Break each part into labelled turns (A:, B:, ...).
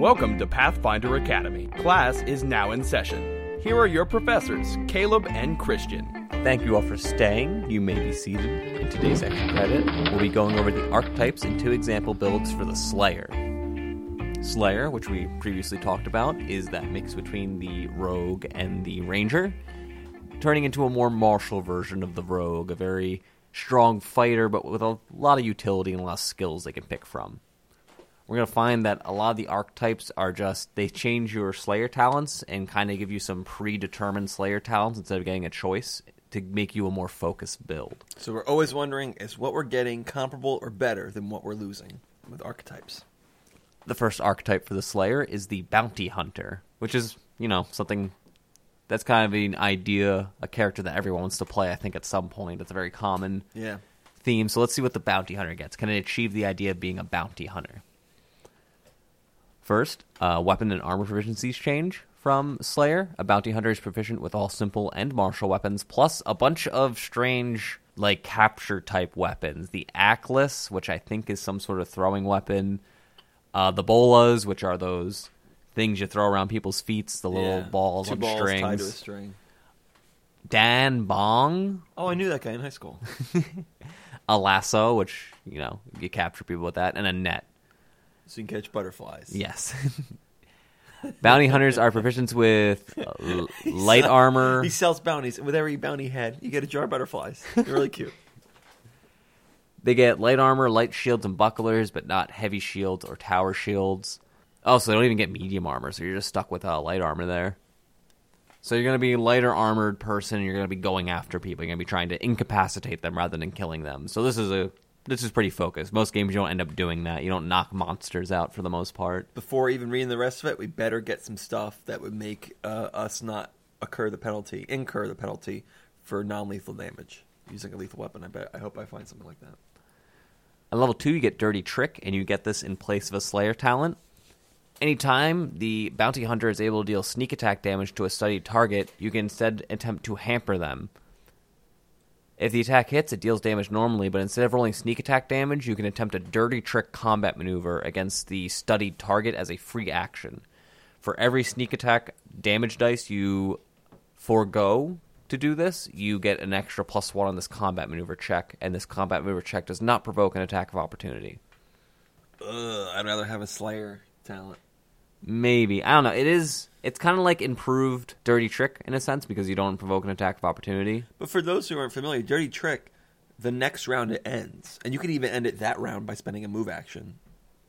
A: Welcome to Pathfinder Academy. Class is now in session. Here are your professors, Caleb and Christian.
B: Thank you all for staying. You may be seated. In today's extra credit, we'll be going over the archetypes and two example builds for the Slayer. Slayer, which we previously talked about, is that mix between the rogue and the ranger, turning into a more martial version of the rogue, a very strong fighter, but with a lot of utility and a lot of skills they can pick from. We're going to find that a lot of the archetypes are just, they change your Slayer talents and kind of give you some predetermined Slayer talents instead of getting a choice to make you a more focused build.
C: So we're always wondering is what we're getting comparable or better than what we're losing with archetypes?
B: The first archetype for the Slayer is the Bounty Hunter, which is, you know, something that's kind of an idea, a character that everyone wants to play, I think, at some point. It's a very common
C: Yeah.
B: theme. So let's see what the bounty hunter gets. Can it achieve the idea of being a bounty hunter? First, uh, weapon and armor proficiencies change from Slayer. A bounty hunter is proficient with all simple and martial weapons, plus a bunch of strange, like capture type weapons. The aklys, which I think is some sort of throwing weapon. Uh, the bolas, which are those things you throw around people's feet, the little
C: Yeah.
B: balls on
C: balls
B: strings.
C: tied to a string.
B: Dan Bong,
C: Oh, I knew that guy in high school.
B: a lasso, which you know you capture people with that, and a net.
C: So you can catch butterflies.
B: Yes. Bounty hunters are proficient with uh, l- light
C: sell-
B: armor.
C: He sells bounties, and with every bounty head, you get a jar of butterflies. They're really cute.
B: They get light armor, light shields, and bucklers, but not heavy shields or tower shields. Oh, so they don't even get medium armor, so you're just stuck with uh, light armor there. So you're going to be a lighter armored person, and you're going to be going after people. You're going to be trying to incapacitate them rather than killing them. So this is a this is pretty focused. Most games you don't end up doing that. You don't knock monsters out for the most part.
C: Before even reading the rest of it, we better get some stuff that would make uh, us not occur the penalty, incur the penalty for non-lethal damage using a lethal weapon. I bet. I hope I find something like that.
B: At level 2, you get Dirty Trick, and you get this in place of a Slayer talent. Anytime the bounty hunter is able to deal sneak attack damage to a studied target, you can instead attempt to hamper them. If the attack hits, it deals damage normally, but instead of rolling sneak attack damage, you can attempt a Dirty Trick combat maneuver against the studied target as a free action. For every sneak attack damage dice you forego to do this, you get an extra plus one on this combat maneuver check, and this combat maneuver check does not provoke an attack of opportunity.
C: Ugh, I'd rather have a Slayer talent.
B: Maybe I don't know. It is. It's kind of like improved dirty trick in a sense because you don't provoke an attack of opportunity.
C: But for those who aren't familiar, Dirty Trick, the next round it ends, and you can even end it that round by spending a move action,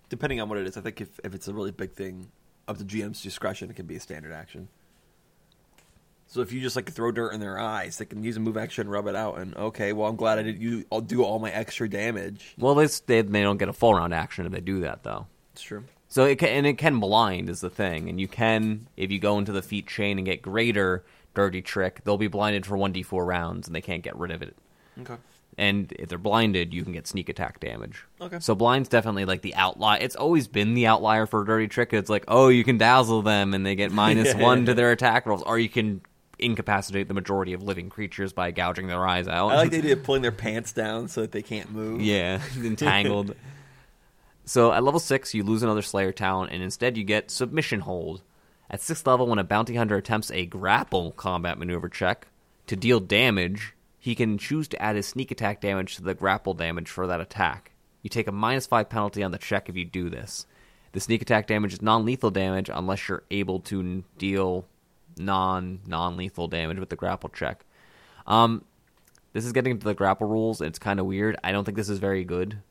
C: depending on what it is. I think if if it's a really big thing, of the GM's discretion, it can be a standard action. So if you just like throw dirt in their eyes, they can use a move action, and rub it out, and okay, well I'm glad I did. You, I'll do all my extra damage.
B: Well, they they, they don't get a full round action if they do that though.
C: It's true.
B: So it can, and it can blind is the thing, and you can if you go into the feat chain and get greater dirty trick, they'll be blinded for one d four rounds and they can't get rid of it.
C: Okay.
B: And if they're blinded, you can get sneak attack damage.
C: Okay.
B: So blind's definitely like the outlier. It's always been the outlier for dirty trick. It's like oh, you can dazzle them and they get minus
C: Yeah.
B: one to their attack rolls, or you can incapacitate the majority of living creatures by gouging their eyes out.
C: I like the idea of pulling their pants down so that they can't move.
B: Yeah, entangled. So at level six, you lose another Slayer talent, and instead you get Submission Hold. At sixth level, when a bounty hunter attempts a grapple combat maneuver check to deal damage, he can choose to add his sneak attack damage to the grapple damage for that attack. You take a minus five penalty on the check if you do this. The sneak attack damage is non-lethal damage unless you're able to deal non non-lethal damage with the grapple check. Um, this is getting into the grapple rules. and It's kind of weird. I don't think this is very good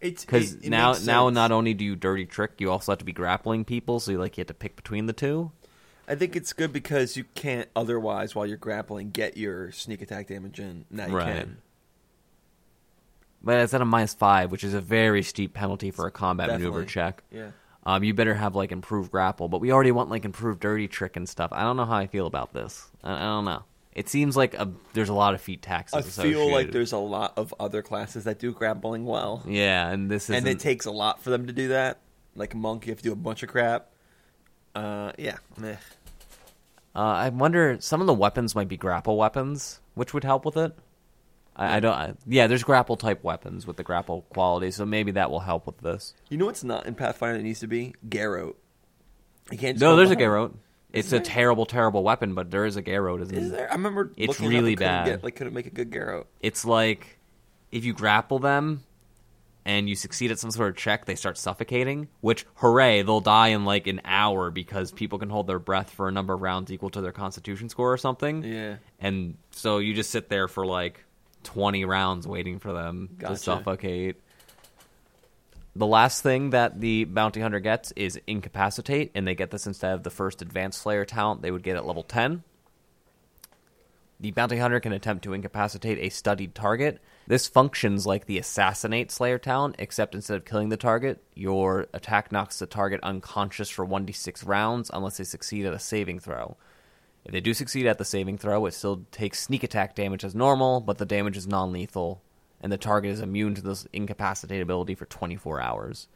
C: It's
B: because
C: it- it
B: now now not only do you dirty trick, you also have to be grappling people. So you like you have to pick between the two.
C: I think it's good because you can't otherwise, while you're grappling, get your sneak attack damage in. Now you
B: Right.
C: can.
B: But it's at a minus five, which is a very steep penalty for a combat maneuver check.
C: Yeah.
B: Um, you better have like improved grapple, but we already want like improved dirty trick and stuff. I don't know how I feel about this. I, I don't know. It seems like a, there's a lot of feat taxes.
C: I feel like there's a lot of other classes that do grappling well,
B: yeah, and this is
C: and it takes a lot for them to do that. Like a monk, you have to do a bunch of crap. Uh, yeah, meh.
B: Uh, I wonder some of the weapons might be grapple weapons, which would help with it. I, I don't. I, yeah, there's grapple type weapons with the grapple quality, so maybe that will help with this.
C: You know what's not in Pathfinder that needs to be Garrote. You can't.
B: No, there's a. Garrote. It's a terrible, terrible weapon, but there is a Garrote. Isn't
C: Is there? I remember.
B: It's
C: looking it up
B: really
C: and couldn't
B: bad.
C: Get, like, couldn't make a good Garrote.
B: It's like if you grapple them and you succeed at some sort of check, they start suffocating. Which, hooray, they'll die in like an hour because people can hold their breath for a number of rounds equal to their Constitution score or something.
C: Yeah.
B: And so you just sit there for like 20 rounds waiting for them
C: Gotcha.
B: to suffocate. The last thing that the bounty hunter gets is incapacitate, and they get this instead of the first advanced slayer talent they would get at level 10. The bounty hunter can attempt to incapacitate a studied target. This functions like the assassinate slayer talent, except instead of killing the target, your attack knocks the target unconscious for 1d6 rounds unless they succeed at a saving throw. If they do succeed at the saving throw, it still takes sneak attack damage as normal, but the damage is non lethal, and the target is immune to this incapacitate ability for 24 hours.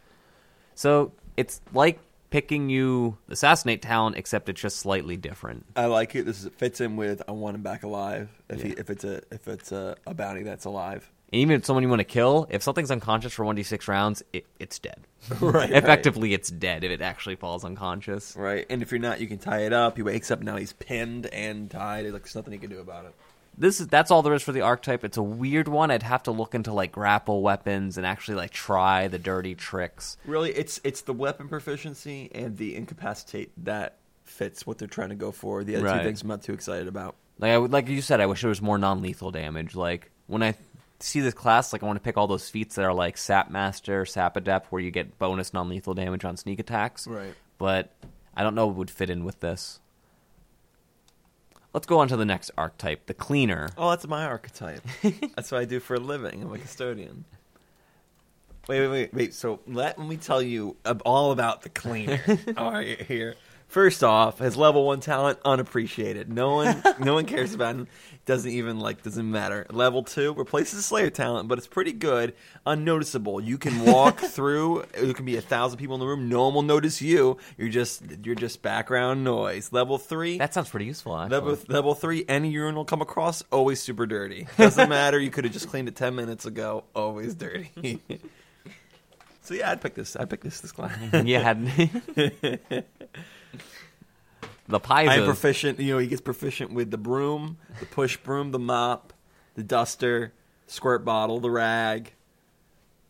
B: So it's like picking you assassinate talent, except it's just slightly different.
C: I like it. This is, fits in with I want him back alive. If he, if it's a if it's a, a bounty that's alive.
B: And even if someone you want to kill, if something's unconscious for 1d6 rounds, it, it's dead.
C: Right,
B: Effectively, it's dead if it actually falls unconscious.
C: Right. And if you're not, you can tie it up. He wakes up now. He's pinned and tied. Like there's nothing he can do about it.
B: This is that's all there is for the archetype. It's a weird one. I'd have to look into like grapple weapons and actually like try the dirty tricks.
C: Really, it's it's the weapon proficiency and the incapacitate that fits what they're trying to go for. The other
B: Right.
C: two things I'm not too excited about.
B: Like I would, like you said, I wish there was more non-lethal damage. Like when I see this class, like I want to pick all those feats that are like Sap Master, Sap Adept, where you get bonus non-lethal damage on sneak attacks.
C: Right.
B: But I don't know what would fit in with this. Let's go on to the next archetype, the cleaner.
C: Oh, that's my archetype. that's what I do for a living. I'm a custodian. Wait, wait, wait, wait. So let me tell you all about the cleaner. all right, here. First off, his level one talent unappreciated. No one, no one cares about him. Doesn't even like. Doesn't matter. Level two replaces the Slayer talent, but it's pretty good. Unnoticeable. You can walk through. There can be a thousand people in the room. No one will notice you. You're just you're just background noise. Level three.
B: That sounds pretty useful, actually.
C: Level, level three, any urinal come across, always super dirty. Doesn't matter. You could have just cleaned it ten minutes ago. Always dirty. So yeah, I'd pick this. I'd pick this this class.
B: you had the
C: I'm proficient. You know, he gets proficient with the broom, the push broom, the mop, the duster, squirt bottle, the rag.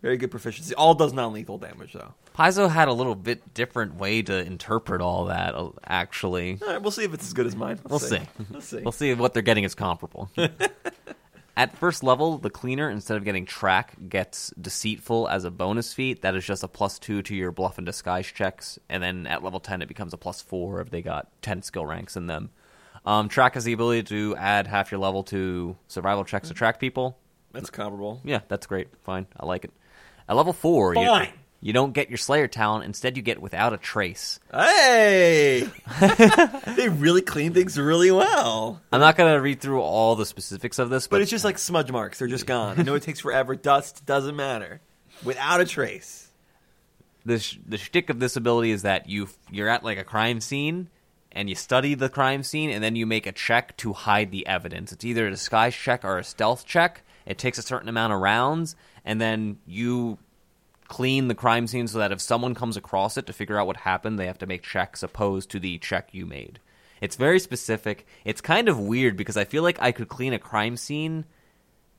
C: Very good proficiency. All does non-lethal damage though.
B: Paizo had a little bit different way to interpret all that. uh, Actually,
C: All right, we'll see if it's as good as mine.
B: We'll see.
C: We'll see.
B: We'll see if what they're getting is comparable. At first level, the cleaner, instead of getting track, gets deceitful as a bonus feat. That is just a plus two to your bluff and disguise checks. And then at level 10, it becomes a plus four if they got 10 skill ranks in them. Um, track has the ability to add half your level to survival checks to track people.
C: That's comparable.
B: Yeah, that's great. Fine. I like it. At level four, you,
C: Fine.
B: you don't get your Slayer talent. Instead, you get without a trace.
C: Hey, they really clean things really well.
B: I'm not going to read through all the specifics of this, but,
C: But it's just like smudge marks. They're just gone. I know it takes forever. Dust doesn't matter. Without a trace.
B: the sh- the shtick of this ability is that you you're at like a crime scene and you study the crime scene and then you make a check to hide the evidence. It's either a disguise check or a stealth check. It takes a certain amount of rounds and then you clean the crime scene so that if someone comes across it to figure out what happened, they have to make checks opposed to the check you made. It's very specific. It's kind of weird because I feel like I could clean a crime scene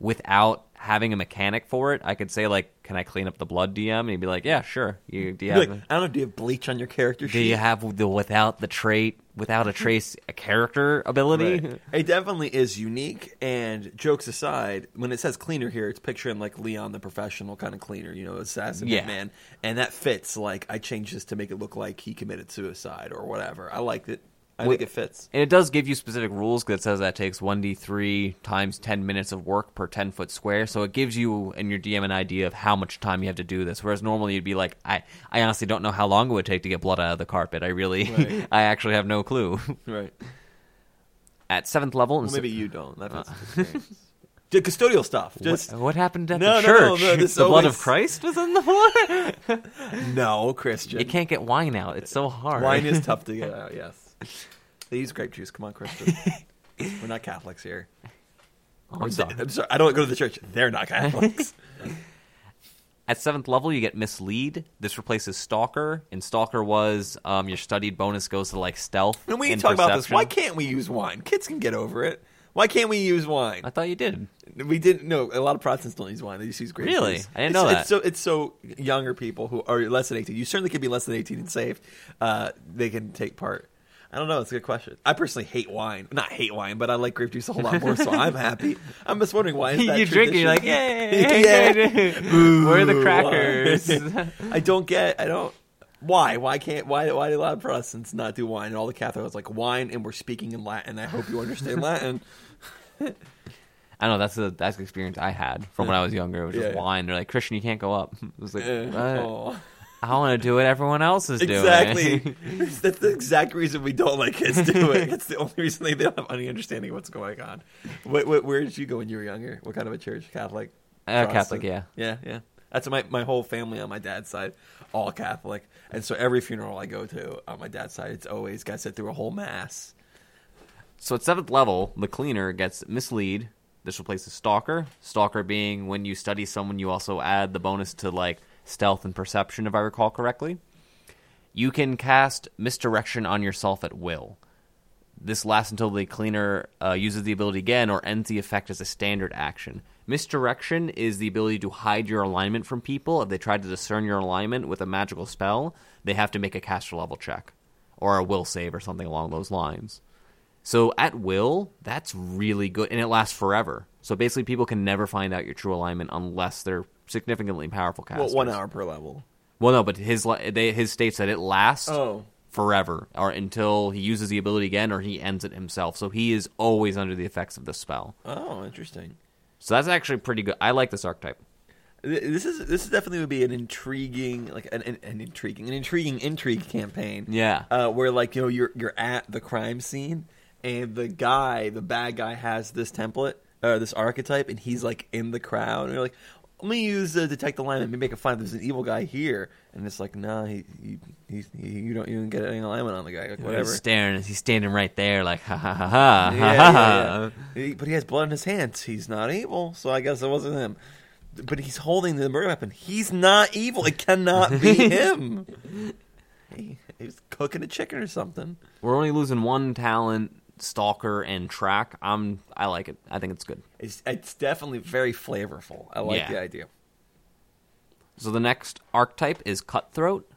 B: without having a mechanic for it. I could say like, "Can I clean up the blood DM?" And he'd be like, "Yeah, sure." You do you
C: Like, I don't know. Do you have bleach on your character
B: do
C: sheet?
B: you have the without the trait without a trace a character ability?
C: Right. It definitely is unique. And jokes aside, when it says cleaner here, it's picturing like Leon the professional kind of cleaner, you know, assassin
B: Yeah.
C: man, and that fits. Like I changed this to make it look like he committed suicide or whatever. I liked it. I think it fits.
B: And it does give you specific rules that says that takes 1d3 times 10 minutes of work per 10 foot square. So it gives you and your DM an idea of how much time you have to do this. Whereas normally you'd be like, I, I honestly don't know how long it would take to get blood out of the carpet. I really,
C: Right.
B: I actually have no clue.
C: Right.
B: At seventh level,
C: Well, maybe you don't. That fits. Uh. Did custodial stuff. Just
B: what, what happened at
C: No,
B: the
C: no, no,
B: church?
C: no, this
B: the blood of Christ was in the floor.
C: no, Christian.
B: you can't get wine out. It's so hard.
C: Wine is tough to get out. Yes. They use grape juice. Come on, Christian. We're not Catholics here.
B: Oh, I'm sorry.
C: I'm sorry. I don't go to the church. They're not Catholics.
B: At seventh level, you get mislead. This replaces stalker, and stalker was um, your studied bonus goes to like stealth.
C: And we
B: and
C: talk about this. Why can't we use wine? Kids can get over it. Why can't we use wine?
B: I thought you did.
C: We didn't. No, a lot of Protestants don't use wine. They just use grape juice.
B: Really?
C: juice.
B: I didn't
C: It's-
B: know that.
C: It's so it's so younger people who are less than eighteen. You certainly can be less than eighteen and safe. Uh, they can take part. I don't know. It's a good question. I personally hate wine. Not hate wine, but I like grape juice a whole lot more. so I'm happy. I'm just wondering why is that
B: you drink it, you're like, yay!
C: yeah.
B: Where are the crackers?
C: I don't get. I don't. Why? Why can't? Why? Why do a lot of Protestants not do wine? And all the Catholics like wine, and we're speaking in Latin. I hope you understand Latin.
B: I know that's the that's the experience I had from when I was younger. It was just
C: Yeah.
B: wine. They're like, Christian, you can't go up. It was like, what? I want to do what everyone else is doing.
C: Exactly. That's the exact reason we don't like kids do it. That's the only reason they don't have any understanding of what's going on. What, what, where did you go when you were younger? What kind of a church? Catholic?
B: Uh, Catholic, yeah.
C: Yeah, yeah. That's my my whole family on my dad's side, all Catholic, and so every funeral I go to on my dad's side, it's always got to sit through a whole mass.
B: So at seventh level, the cleaner gets mislead. This replaces stalker. Stalker being when you study someone, you also add the bonus to like stealth and perception, if I recall correctly. You can cast misdirection on yourself at will. This lasts until the cleaner uh, uses the ability again or ends the effect as a standard action. Misdirection is the ability to hide your alignment from people. If they try to discern your alignment with a magical spell, they have to make a caster level check or a will save or something along those lines. So at will, that's really good, and it lasts forever. So basically, people can never find out your true alignment unless they're significantly powerful
C: Well, one hour per level.
B: Well, no, but his they, his states that it lasts
C: Oh.
B: forever, or until he uses the ability again, or he ends it himself. So he is always under the effects of the spell.
C: Oh, interesting.
B: So that's actually pretty good. I like this archetype.
C: This is this is definitely would be an intriguing, like an, an, an intriguing, an intriguing intrigue campaign.
B: Yeah.
C: uh, where like you know you're you're at the crime scene, and the guy, the bad guy, has this template, uh, this archetype, and he's like in the crowd, and you're like, let me use uh, detect alignment, maybe I can find there's an evil guy here, and it's like, nah, he, he, he, he you don't even get any alignment on the guy, like, whatever.
B: He's staring. He's standing right there, like ha ha ha ha
C: Yeah,
B: ha ha.
C: yeah. But he has blood in his hands. He's not evil, so I guess it wasn't him. But he's holding the murder weapon. He's not evil. It cannot be him. he, he was cooking a chicken or something.
B: We're only losing one talent, stalker and track. I'm. I like it. I think it's good.
C: It's it's definitely very flavorful. I like
B: Yeah.
C: the idea.
B: So the next archetype is cutthroat.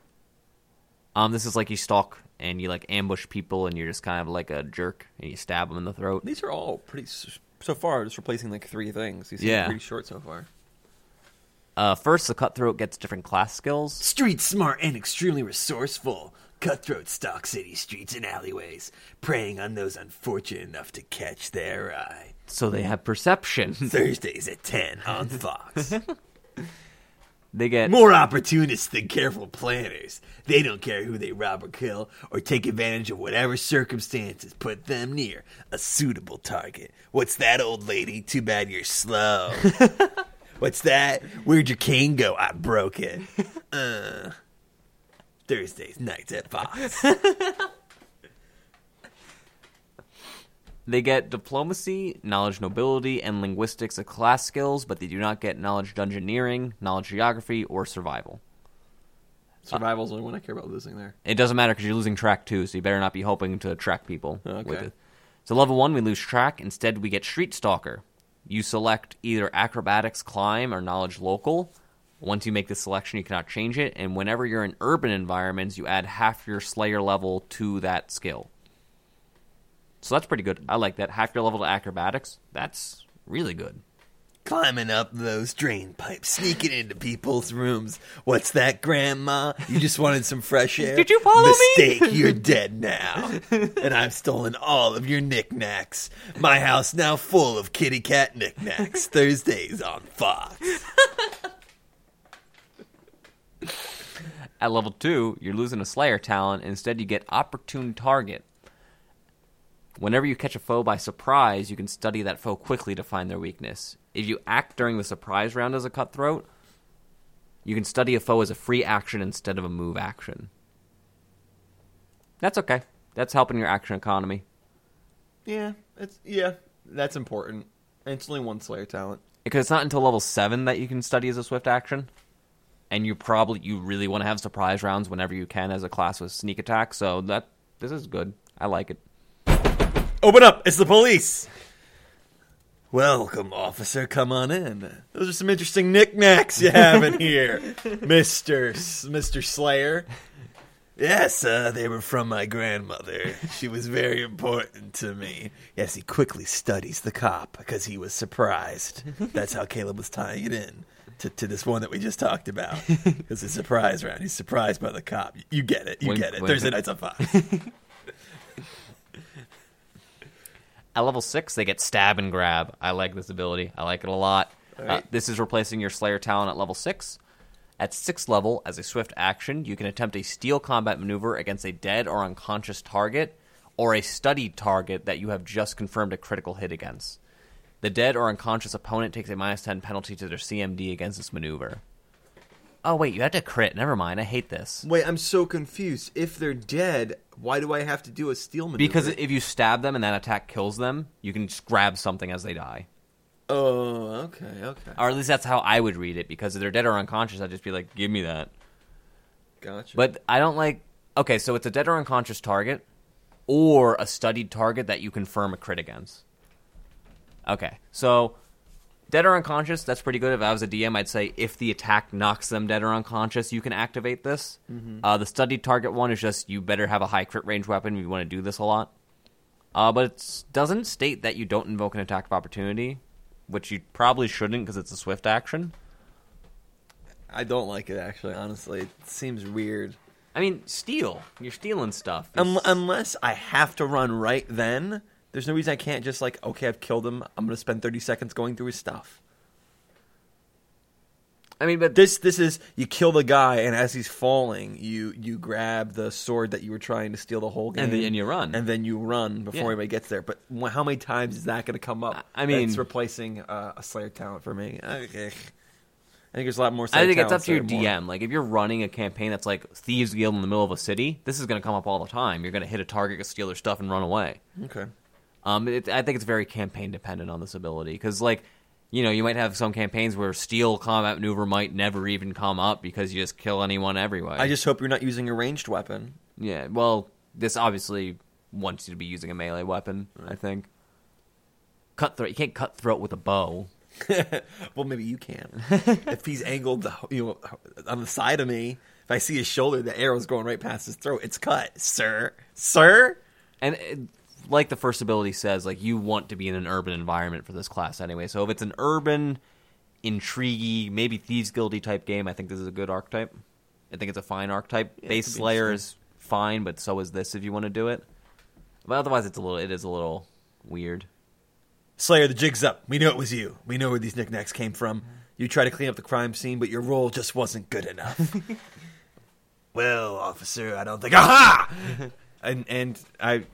B: Um, this is like you stalk and you like ambush people, and you're just kind of like a jerk, and you stab them in the throat.
C: These are all pretty so far. Just replacing like three things. These
B: Yeah.
C: pretty short so far.
B: Uh, first, the cutthroat gets different class skills.
D: Street smart and extremely resourceful. Cutthroat stalk city streets and alleyways, preying on those unfortunate enough to catch their eye.
B: So they have perception.
D: Thursdays at 10 on Fox.
B: they get
D: More opportunists than careful planners. They don't care who they rob or kill, or take advantage of whatever circumstances put them near a suitable target. What's that, old lady? Too bad you're slow. What's that? Where'd your cane go? I broke it. Uh, Thursdays nights at Fox.
B: They get diplomacy, knowledge nobility, and linguistics as class skills, but they do not get knowledge dungeoneering, knowledge geography, or survival.
C: Uh, Survival's the only one I care about losing there.
B: It doesn't matter because you're losing track too, so you better not be hoping to track people
C: Okay.
B: with it. So level one, we lose track. Instead, we get street stalker. You select either acrobatics, climb, or knowledge local. Once you make the selection, you cannot change it. And whenever you're in urban environments, you add half your Slayer level to that skill. So that's pretty good. I like that. Half your level to acrobatics. That's really good.
D: Climbing up those drain pipes, sneaking into people's rooms. What's that, Grandma? You just wanted some fresh air?
B: Did you follow me?
D: Mistake, you're dead now. and I've stolen all of your knickknacks. My house now full of kitty cat knickknacks. Thursdays on Fox.
B: At level 2, you're losing a Slayer talent. Instead, you get Opportune Target. Whenever you catch a foe by surprise, you can study that foe quickly to find their weakness. If you act during the surprise round as a cutthroat, you can study a foe as a free action instead of a move action. That's okay. That's helping your action economy.
C: Yeah, it's yeah, that's important. And it's only one Slayer talent.
B: Because it's not until level 7 that you can study as a swift action. And you probably you really want to have surprise rounds whenever you can as a class with sneak attack. So that this is good. I like it.
C: Open up! It's the police! Welcome, officer. Come on in. Those are some interesting knickknacks you have in here, Mister S- Mister Slayer. Yes, uh, they were from my grandmother. She was very important to me. Yes, he quickly studies the cop because he was surprised. That's how Caleb was tying it in to, to this one that we just talked about. It's a surprise round. He's surprised by the cop. You get it. You
B: Wink,
C: get it.
B: wink.
C: Thursday nights on Fox.
B: At level six, they get stab and grab. I like this ability. I like it a lot. Uh, this is replacing your Slayer talent at level six. At sixth level, as a swift action, you can attempt a steal combat maneuver against a dead or unconscious target, or a studied target that you have just confirmed a critical hit against. The dead or unconscious opponent takes a minus ten penalty to their CMD against this maneuver. Oh wait, you have to crit. Never mind. I hate this.
C: Wait, I'm so confused. If they're dead, why do I have to do a steal maneuver?
B: Because if you stab them and that attack kills them, you can just grab something as they die.
C: oh, okay, okay,
B: Or at least that's how I would read it, because if they're dead or unconscious, I'd just be like, give me that.
C: gotcha.
B: But I don't like. Okay, so it's a dead or unconscious target, or a studied target that you confirm a crit against. Okay, so dead or unconscious, that's pretty good. If I was a DM, I'd say if the attack knocks them dead or unconscious, you can activate this. Uh, the studied target one is just you better have a high crit range weapon if you want to do this a lot. Uh, but it doesn't state that you don't invoke an attack of opportunity, which you probably shouldn't because it's a swift action.
C: I don't like it actually. Honestly, it seems weird.
B: I mean, steal. You're stealing stuff. It's-
C: unless I have to run right then, there's no reason I can't just like, okay, I've killed him. I'm gonna spend 30 seconds going through his stuff.
B: I mean, but
C: This this is you kill the guy, and as he's falling, you you grab the sword that you were trying to steal the whole game,
B: And then- and you run.
C: and then you run before
B: Yeah.
C: anybody gets there. But wh- how many times is that going to come up?
B: I mean-
C: it's replacing uh, a Slayer talent for me. I, I think there's a lot more.
B: I think it's up
C: talents
B: to your
C: that are more-
B: DM. Like, if you're running a campaign that's like Thieves Guild in the middle of a city, this is going to come up all the time. You're going to hit a target, steal their stuff, and run away.
C: Okay.
B: Um, it, I think it's very campaign dependent on this ability because, like, you know, you might have some campaigns where steal combat maneuver might never even come up because you just kill anyone everywhere.
C: I just hope you're not using a ranged weapon.
B: yeah. Well, this obviously wants you to be using a melee weapon. I think. Cutthroat. You can't cut throat with a bow.
C: well, maybe you can. if he's angled, you know, on the side of me, if I see his shoulder, the arrow's going right past his throat. It's cut, sir, sir.
B: And it, like the first ability says, like you want to be in an urban environment for this class anyway. So if it's an urban, intriguey, maybe thieves guildy type game, I think this is a good archetype. I think it's a fine archetype.
C: Yeah,
B: Base
C: could
B: Slayer is fine, but so is this if you want to do it. But otherwise, it's a little. It is a little weird.
C: Slayer, the jig's up. We knew it was you. We know where these knickknacks came from. You tried to clean up the crime scene, but your roll just wasn't good enough. well, officer, I don't think. Aha! and and I,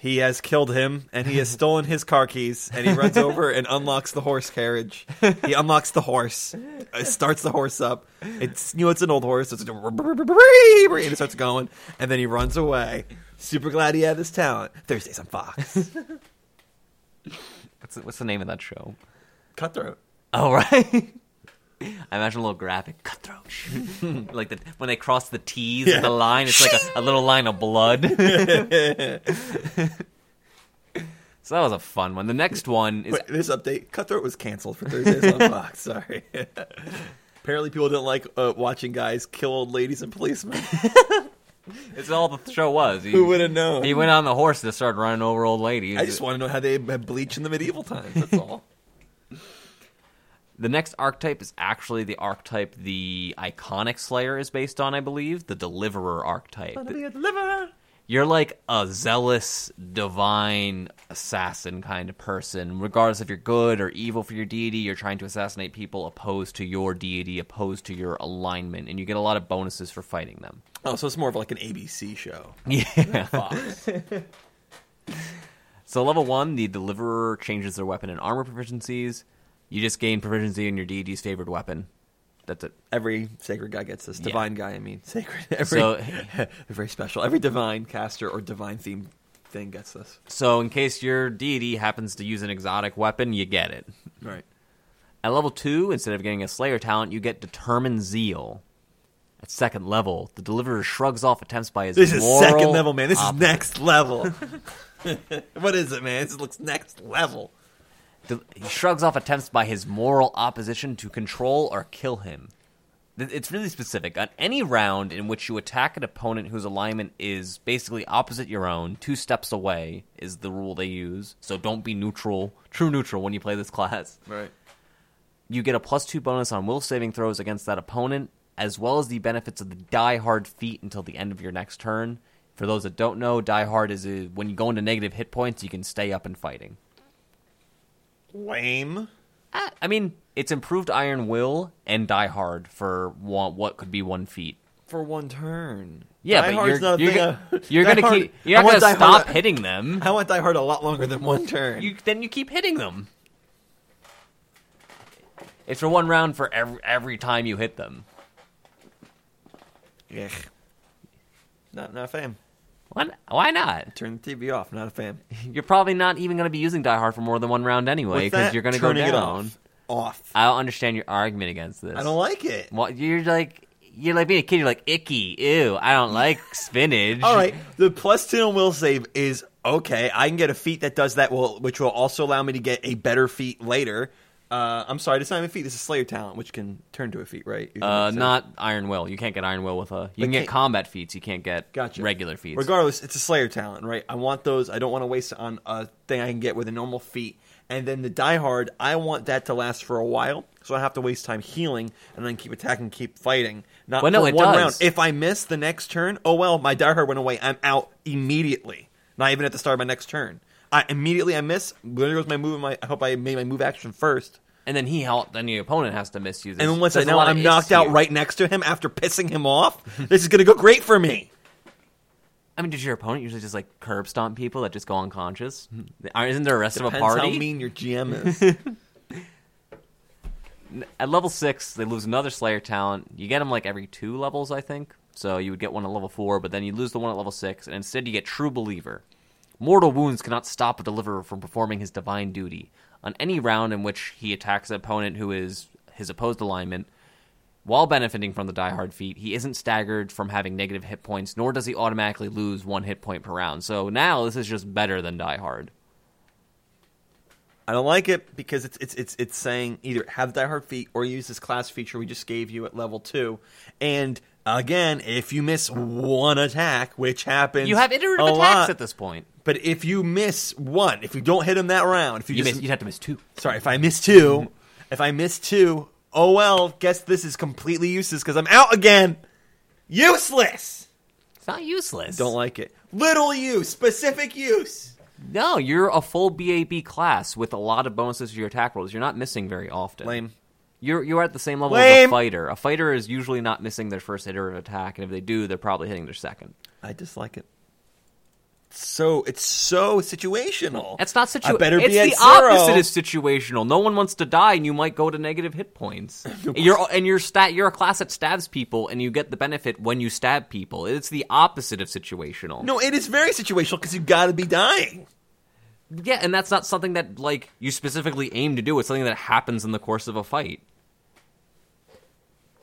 C: he has killed him, and he has stolen his car keys, and he runs over and unlocks the horse carriage. He unlocks the horse, uh, starts the horse up. It's you know it's an old horse. It's and it starts going, and then he runs away. Super glad he had this talent. Thursdays on Fox.
B: What's the, what's the name of that show?
C: Cutthroat.
B: Oh right. I imagine a little graphic cutthroat, like the when they cross the T's
C: Yeah.
B: of the line, it's like a, a little line of blood. so that was a fun one. The next one is
C: Wait, this update, Cutthroat was canceled for Thursdays on Fox. Sorry. Apparently, people didn't like uh, watching guys kill old ladies and policemen.
B: it's all the show was. He,
C: Who would have known?
B: He went on the horse to started running over old ladies.
C: I just want to know how they had bleach in the medieval times. That's all.
B: The next archetype is actually the archetype the iconic Slayer is based on, I believe, the Deliverer archetype. You're like a zealous, divine assassin kind of person. Regardless if you're good or evil for your deity, you're trying to assassinate people opposed to your deity, opposed to your alignment, and you get a lot of bonuses for fighting them.
C: Oh, so it's more of like an ABC show.
B: Yeah.
C: Fox.
B: So level one, the deliverer changes their weapon and armor proficiencies. You just gain proficiency in your deity's favored weapon. That's it.
C: Every sacred guy gets this. Divine guy, I mean. Sacred. Every,
B: So-
C: very special. Every divine caster or divine theme thing gets this.
B: So in case your deity happens to use an exotic weapon, you get it.
C: Right.
B: At level 2, instead of getting a Slayer talent, you get Determined Zeal. At second level, the Deliverer shrugs off attempts by his
C: This is
B: moral
C: second level, man. This is
B: opposite.
C: next level. what is it, man? This looks next level.
B: He shrugs off attempts by his moral opposition to control or kill him. It's really specific. On any round in which you attack an opponent whose alignment is basically opposite your own, two steps away is the rule they use. So don't be neutral, true neutral when you play this class.
C: Right.
B: You get a plus two bonus on will saving throws against that opponent, as well as the benefits of the Die Hard feat until the end of your next turn. For those that don't know, Die Hard is a, when you go into negative hit points, you can stay up and fighting.
C: Lame.
B: Ah, I mean, it's improved Iron Will and Die Hard for one, what could be one feat.
C: For one turn.
B: Yeah,
C: Die
B: but
C: Hard's
B: you're,
C: not a
B: you're,
C: thing
B: gonna, you're gonna
C: Hard-
B: keep you're not gonna
C: Die Hard-
B: stop hitting them.
C: I want Die Hard a lot longer than one turn.
B: You then you keep hitting them. It's for one round for every every time you hit them.
C: Ugh. Not, not a fan.
B: Why, why not?
C: Turn the TV off. Not a fan.
B: You're probably not even going to be using Die Hard for more than one round anyway,
C: With
B: because
C: that,
B: you're going to go
C: turning it
B: down.
C: off. Off.
B: I don't understand your argument against this.
C: I don't like it.
B: What you're like? You're like being a kid. You're like icky. Ew. I don't like spinach.
C: All right, the plus two and will save is okay. I can get a feat that does that, will which will also allow me to get a better feat later. Uh, I'm sorry, this is not even a feat. This is Slayer talent, which can turn to a feat, right?
B: Uh, not Iron Will. You can't get Iron Will with a. You can get
C: can't-
B: combat feats. You can't get
C: Gotcha.
B: regular feats.
C: Regardless, it's a Slayer talent, right? I want those. I don't want to waste it on a thing I can get with a normal feat. And then the Die Hard, I want that to last for a while, so I have to waste time healing and then keep attacking, keep fighting. Not
B: Well, no,
C: for
B: it
C: one
B: does.
C: round. If I miss the next turn, oh well, my Die Hard went away. I'm out immediately. Not even at the start of my next turn. I immediately I miss. There goes my move. My I hope I made my move action first.
B: and then he helped. Then the opponent has to miss misuse.
C: And then once I know I'm knocked out
B: here.
C: right next to him after pissing him off, this is gonna go great for me.
B: I mean, does your opponent usually just like curb stomp people that just go unconscious? Isn't there a rest of a
C: Depends
B: party?
C: how mean your GM is.
B: At level six, they lose another Slayer talent. You get them like every two levels, I think. So you would get one at level four, but then you lose the one at level six, and instead you get True Believer. Mortal wounds cannot stop a deliverer from performing his divine duty. On any round in which he attacks an opponent who is his opposed alignment, while benefiting from the diehard feat, he isn't staggered from having negative hit points, nor does he automatically lose one hit point per round. So now this is just better than diehard.
C: I don't like it because it's it's it's it's saying either have diehard feat or use this class feature we just gave you at level two. And again, if you miss one attack, which happens,
B: You have iterative
C: a
B: attacks
C: lot,
B: at this point.
C: But if you miss one, if you don't hit him that round, if you,
B: You
C: just
B: miss, you'd have to miss two.
C: sorry, if I miss two, if I miss two, oh well. Guess this is completely useless because I'm out again. Useless.
B: It's not useless.
C: Don't like it. Little use, specific use.
B: No, you're a full BAB class with a lot of bonuses to your attack rolls. You're not missing very often.
C: Lame.
B: You're you're at the same level as a fighter. A fighter is usually not missing their first iterative attack, and if they do, they're probably hitting their second.
C: I dislike it. So it's so situational.
B: That's not situational.
C: better
B: it's
C: be
B: the
C: zero.
B: opposite is situational. No one wants to die, and you might go to negative hit points. you're and you're stat. You're a class that stabs people, and you get the benefit when you stab people. It's the opposite of situational.
C: No, it is very situational because you got to be dying.
B: Yeah, and that's not something that like you specifically aim to do. It's something that happens in the course of a fight.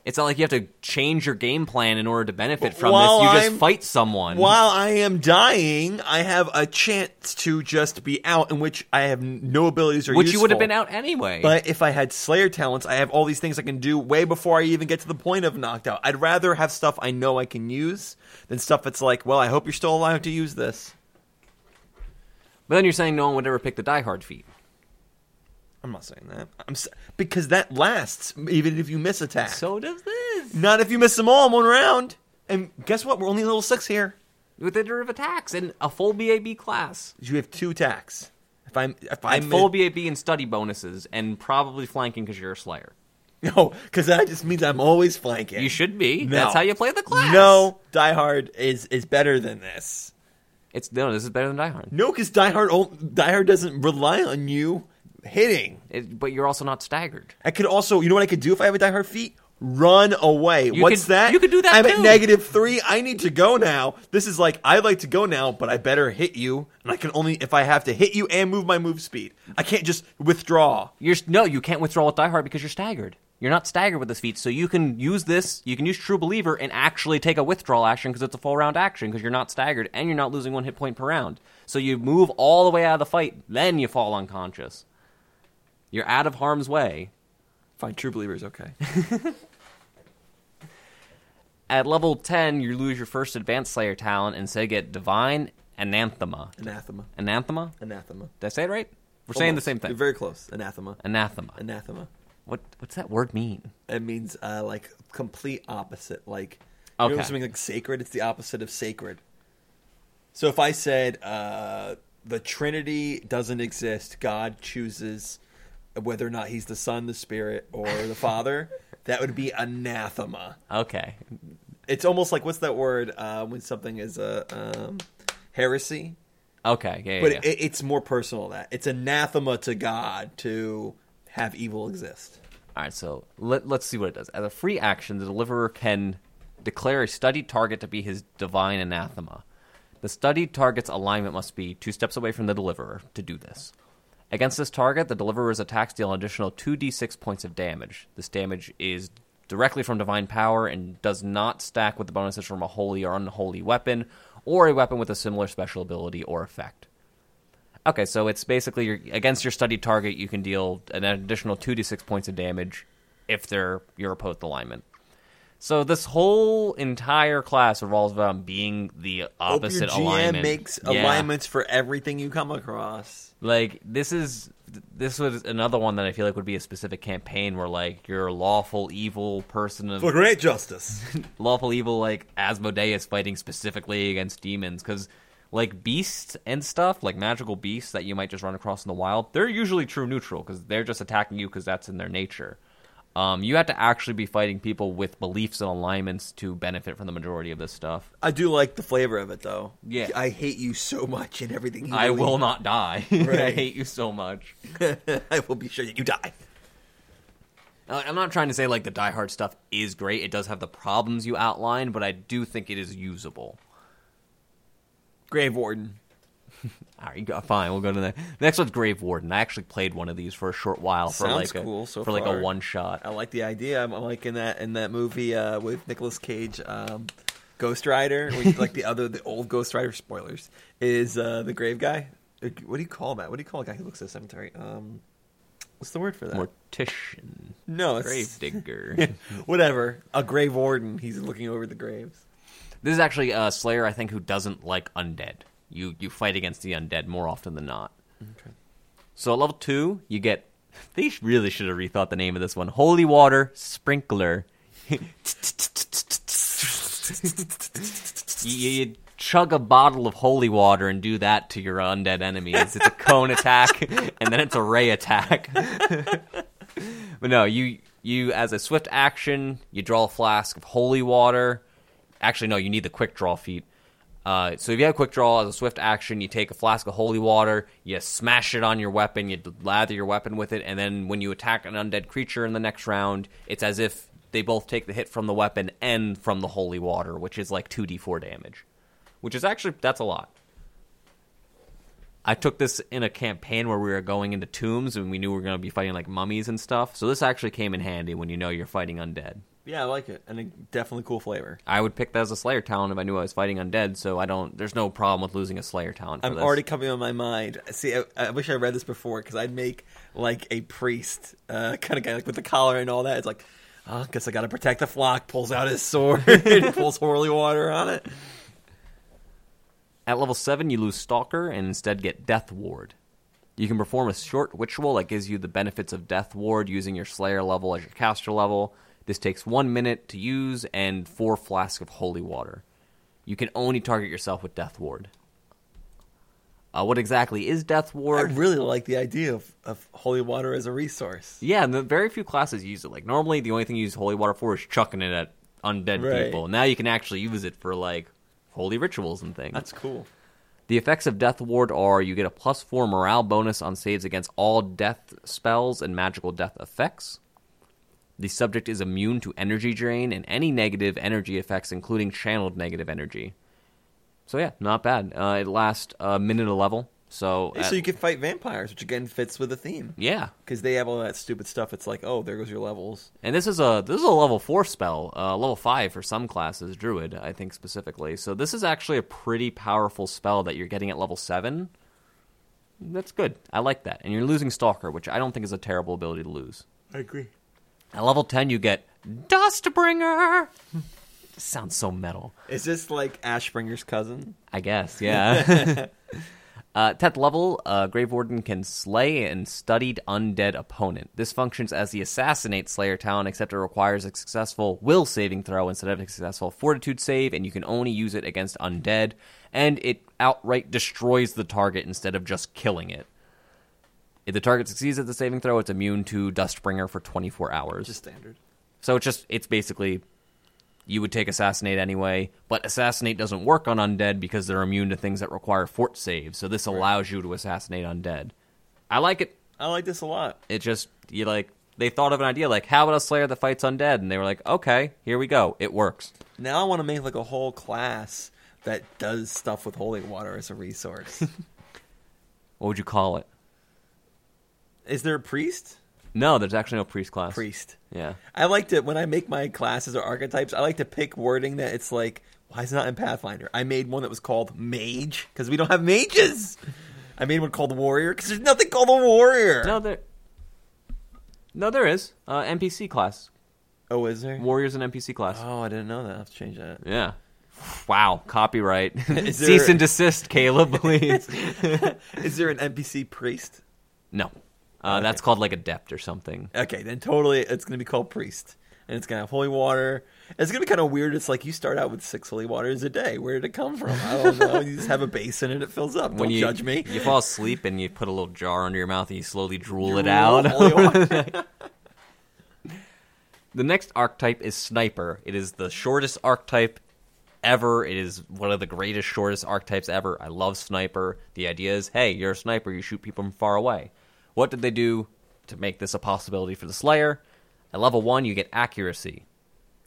B: It's not like you have to change your game plan in order to benefit from
C: While
B: this. You just
C: I'm-
B: fight someone.
C: While I am dying, I have a chance to just be out, in which I have no abilities or
B: which you would have been out anyway.
C: But if I had Slayer talents, I have all these things I can do way before I even get to the point of knocked out. I'd rather have stuff I know I can use than stuff that's like, well, I hope you're still alive to use this.
B: But then you're saying no one would ever pick the Die Hard feat.
C: I'm not saying that. I'm s- because that lasts even if you miss a attack.
B: So does this.
C: Not if you miss them all in one round. And guess what? We're only level six here.
B: With a iterative attacks and a full BAB class.
C: You have two attacks. If I'm if I
B: And full BAB and study bonuses, and probably flanking because you're a Slayer.
C: no, because that just means I'm always flanking.
B: You should be.
C: No.
B: That's how you play the class.
C: No, Die Hard is is better than this.
B: It's no. This is better than Die Hard.
C: No, because Die Hard Die Hard doesn't rely on you hitting.
B: It, but you're also not staggered.
C: I could also, you know what I could do if I have a Die Hard feat? Run away.
B: You
C: What's
B: could-
C: that?
B: you could do that
C: I'm
B: too.
C: at negative three. I need to go now. This is like I'd like to go now, but I better hit you, and I can only if I have to hit you and move my move speed. I can't just withdraw.
B: You're no, you can't withdraw with Die Hard because you're staggered. You're not staggered with this feat, so you can use this. You can use True Believer and actually take a withdrawal action because it's a full round action because you're not staggered and you're not losing one hit point per round. So you move all the way out of the fight, then you fall unconscious. You're out of harm's way.
C: Fine, true believers. Okay.
B: At level 10, you lose your first Advanced Slayer talent and say get Divine Anathema.
C: Anathema.
B: Anathema?
C: Anathema.
B: Did I say it right? We're saying the same thing.
C: You're very close. Anathema.
B: Anathema.
C: Anathema.
B: What what's that word mean?
C: It means uh, like complete opposite. Like you know
B: Okay.
C: something like sacred. It's the opposite of sacred. So if I said uh, the Trinity doesn't exist, God chooses whether or not He's the Son, the Spirit, or the Father, that would be anathema.
B: Okay.
C: It's almost like what's that word uh, when something is a um, heresy?
B: Okay. Yeah, yeah,
C: But
B: yeah.
C: it, it's more personal. than That it's anathema to God to have evil exist.
B: All right, so let, let's see what it does. As a free action, the deliverer can declare a studied target to be his divine anathema. The studied target's alignment must be two steps away from the deliverer to do this. Against this target, the deliverer's attacks deal an additional 2d6 points of damage. This damage is directly from divine power and does not stack with the bonuses from a holy or unholy weapon or a weapon with a similar special ability or effect. Okay, so it's basically your, against your studied target, you can deal an additional 2d6 points of damage if they're your opposed alignment. So this whole entire class revolves around being the opposite
C: Hope your GM
B: alignment.
C: makes
B: Yeah.
C: alignments for everything you come across.
B: Like this is this was another one that I feel like would be a specific campaign where like your lawful evil person of
C: great justice.
B: lawful evil like Asmodeus fighting specifically against demons because like beasts and stuff like magical beasts that you might just run across in the wild they're usually true neutral because they're just attacking you because that's in their nature um, you have to actually be fighting people with beliefs and alignments to benefit from the majority of this stuff
C: I do like the flavor of it, though.
B: Yeah.
C: I hate you so much and everything. You
B: i
C: believe.
B: will not die i hate you so much
C: I will be sure that you die.
B: I'm not trying to say like the die hard stuff is great it does have the problems you outlined but i do think it is usable
C: Grave Warden.
B: All right, fine. We'll go to the next one's Grave Warden. I actually played one of these for a short while for
C: Sounds
B: like a
C: cool so
B: for like
C: far.
B: a one shot.
C: I like the idea. I'm, I'm liking that in that movie uh, with Nicolas Cage, um, Ghost Rider. like the other, the old Ghost Rider. Spoilers is uh, the grave guy. Uh, What do you call that? What do you call a guy who looks at a cemetery? Um, what's the word for that?
B: Mortician,
C: no, it's
B: grave digger.
C: Whatever. A grave warden. He's looking over the graves.
B: this is actually a Slayer, I think, who doesn't like undead. You you fight against the undead more often than not.
C: Okay.
B: So at level two, you get. They really should have rethought the name of this one. Holy water sprinkler. you, you, chug a bottle of holy water and do that to your undead enemies. It's a cone attack, and then it's a ray attack. but no, you you as a swift action, you draw a flask of holy water. Actually, no, you need the quick draw feat. Uh, so if you have quick draw as a swift action, you take a flask of holy water, you smash it on your weapon, you lather your weapon with it, and then when you attack an undead creature in the next round, it's as if they both take the hit from the weapon and from the holy water, which is like 2d4 damage. Which is actually, that's a lot. I took this in a campaign where we were going into tombs and we knew we were going to be fighting like mummies and stuff. So this actually came in handy when you know you're fighting undead.
C: Yeah, I like it, and a definitely cool flavor.
B: I would pick that as a Slayer talent if I knew I was fighting undead. So I don't. There's no problem with losing a Slayer talent. For
C: I'm
B: this.
C: already coming on my mind. See, I, I wish I read this before because I'd make like a priest uh, kind of guy, like with the collar and all that. It's like, oh, guess I got to protect the flock. Pulls out his sword, and pulls holy water on it.
B: At level 7, you lose Stalker and instead get Death Ward. You can perform a short ritual that gives you the benefits of Death Ward using your Slayer level as your caster level. This takes one minute to use and four flasks of holy water. You can only target yourself with Death Ward. Uh, what exactly is Death Ward?
C: I really like the idea of, of holy water as a resource.
B: Yeah, and the very few classes use it. Like normally, the only thing you use holy water for is chucking it at undead
C: Right.
B: people. Now you can actually use it for like holy rituals and things.
C: That's cool.
B: The effects of Death Ward are you get a plus four morale bonus on saves against all death spells and magical death effects. The subject is immune to energy drain and any negative energy effects, including channeled negative energy. So yeah, not bad. Uh, it lasts a minute a level. So,
C: Hey,
B: uh,
C: so you can fight vampires, which again fits with the theme
B: yeah,
C: because they have all that stupid stuff. It's like, oh, there goes your levels.
B: And this is a this is a level four spell, uh, level five for some classes, druid, I think specifically. So this is actually a pretty powerful spell that you're getting at level seven. That's good. I like that. And you're losing stalker, which I don't think is a terrible ability to lose.
C: I agree.
B: At level ten, you get Dustbringer. Sounds so metal.
C: Is this like Ashbringer's cousin?
B: I guess, yeah. uh, 10th level, uh, Grave Warden can slay an studied undead opponent. This functions as the Assassinate Slayer talent, except it requires a successful will saving throw instead of a successful fortitude save, and you can only use it against undead, and it outright destroys the target instead of just killing it. If the target succeeds at the saving throw, it's immune to Dustbringer for 24 hours.
C: Just standard.
B: So it's just it's basically you would take assassinate anyway, but assassinate doesn't work on undead because they're immune to things that require fort saves. So this allows you to assassinate undead. I like it.
C: I like this a lot.
B: It just you like they thought of an idea like how about a slayer that fights undead and they were like, "Okay, here we go. It works."
C: Now I want to make like a whole class that does stuff with holy water as a resource.
B: What would you call it?
C: Is there a priest?
B: No, there's actually no priest class.
C: Priest.
B: Yeah.
C: I like to when I make my classes or archetypes. I like to pick wording that it's like, why is it not in Pathfinder? I made one that was called Mage because we don't have mages. I made one called Warrior because there's nothing called a Warrior.
B: No, there No, there is. Uh, NPC class.
C: Oh, is there?
B: Warriors and NPC class.
C: Oh, I didn't know that. I have to change that.
B: Yeah. Wow, copyright.
C: Is
B: Cease and desist, Caleb, please.
C: Is there an NPC priest?
B: no. Uh, That's called like adept or something.
C: Okay, then totally, it's going to be called priest, and it's going to have holy water. It's going to be kind of weird. It's like you start out with six holy waters a day. Where did it come from? I don't know. you just have a basin and it fills up. Don't
B: when you
C: judge me.
B: you fall asleep and you put a little jar under your mouth and you slowly drool, it
C: Drool,
B: out.
C: holy water.
B: the next archetype is sniper. It is the shortest archetype ever. It is one of the greatest shortest archetypes ever. I love sniper. The idea is, hey, you're a sniper. You shoot people from far away. What did they do to make this a possibility for the Slayer? At level one, you get accuracy.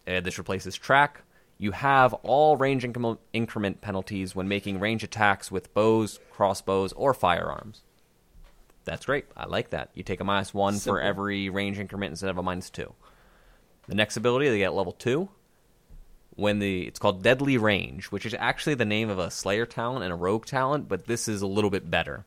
B: Uh, this replaces track. You have all range increm- increment penalties when making range attacks with bows, crossbows, or firearms. That's great. I like that. You take a minus one
C: Simple.
B: for every range increment instead of a minus two. The next ability they get at level two. When the it's called Deadly Range, which is actually the name of a Slayer talent and a Rogue talent, but this is a little bit better.